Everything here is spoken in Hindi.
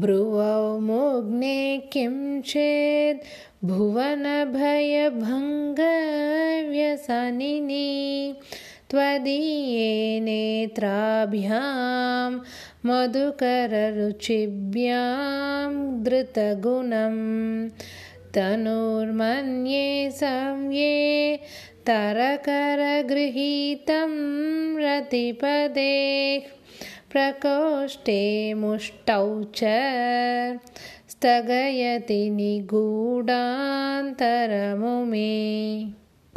भ्रुवौ मुग्ने किं चेत् भुवनभयभङ्गव्यसनिनी त्वदीये नेत्राभ्यां मधुकररुचिभ्यां धृतगुणं तनुर्मन्ये संये तरकरगृहीतं रतिपदे प्रकोष्ठे मुष्टौ च स्थगयति निगूढान्तरमुमे